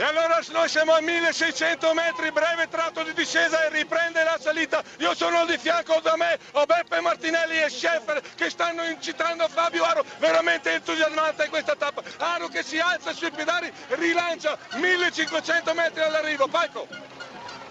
E allora noi siamo a 1600 metri, breve tratto di discesa e riprende la salita. Io sono di fianco da me, ho Beppe Martinelli e Scheffer che stanno incitando Fabio Aro, veramente entusiasmante questa tappa. Aro che si alza sui pedali, rilancia 1500 metri all'arrivo. Paico.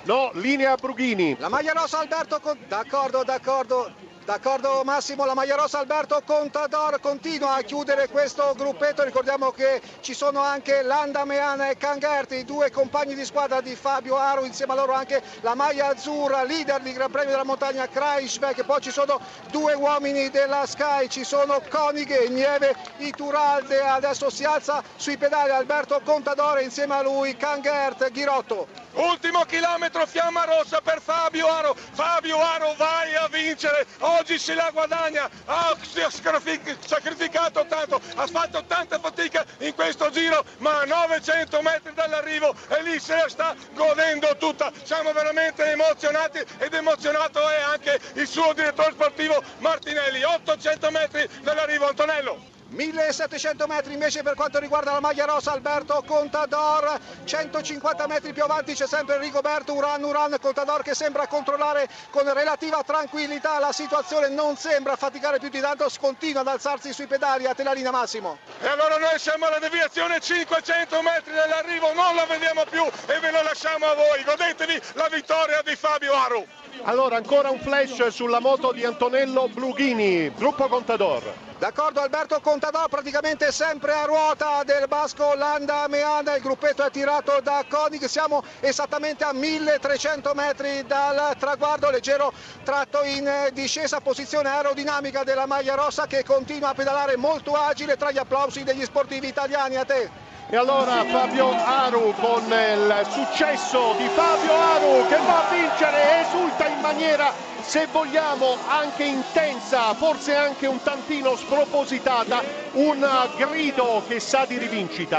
No, linea Brughini. La maglia rossa Alberto, d'accordo, d'accordo, D'accordo Massimo, la maglia rossa Alberto Contador continua a chiudere questo gruppetto, ricordiamo che ci sono anche Landa Meana e Cangerti, i due compagni di squadra di Fabio Aro, insieme a loro anche la maglia azzurra, leader di Gran Premio della Montagna Kreisbeck, poi ci sono due uomini della Sky, ci sono Konighe, Nieve, Ituralde, adesso si alza sui pedali Alberto Contador insieme a lui Cangert, Ghirotto. Ultimo chilometro, fiamma rossa per Fabio Aro. Fabio Aro vai a vincere. Oggi se la guadagna. Ha sacrificato tanto, ha fatto tanta fatica in questo giro, ma a 900 metri dall'arrivo e lì se la sta godendo tutta. Siamo veramente emozionati ed emozionato è anche il suo direttore sportivo Martinelli. 800 metri dall'arrivo Antonello. 1700 metri invece per quanto riguarda la maglia rossa Alberto Contador. 150 metri più avanti c'è sempre Rigoberto Uran. Uran Contador che sembra controllare con relativa tranquillità la situazione non sembra faticare più di tanto continua ad alzarsi sui pedali a Telarina Massimo. E allora noi siamo alla deviazione 500 metri dall'arrivo non la vediamo più e ve lo lasciamo a voi. Godetevi la vittoria di Fabio Aru. Allora ancora un flash sulla moto di Antonello Blughini gruppo Contador D'accordo Alberto Contador praticamente sempre a ruota del Basco Landa Meana, il gruppetto è tirato da Koenig, siamo esattamente a 1300 metri dal traguardo, leggero tratto in discesa, posizione aerodinamica della maglia rossa che continua a pedalare molto agile tra gli applausi degli sportivi italiani. A te. E allora Fabio Aru con il successo di Fabio Aru che va a vincere, esulta in maniera se vogliamo anche intensa, forse anche un tantino spropositata, un grido che sa di rivincita.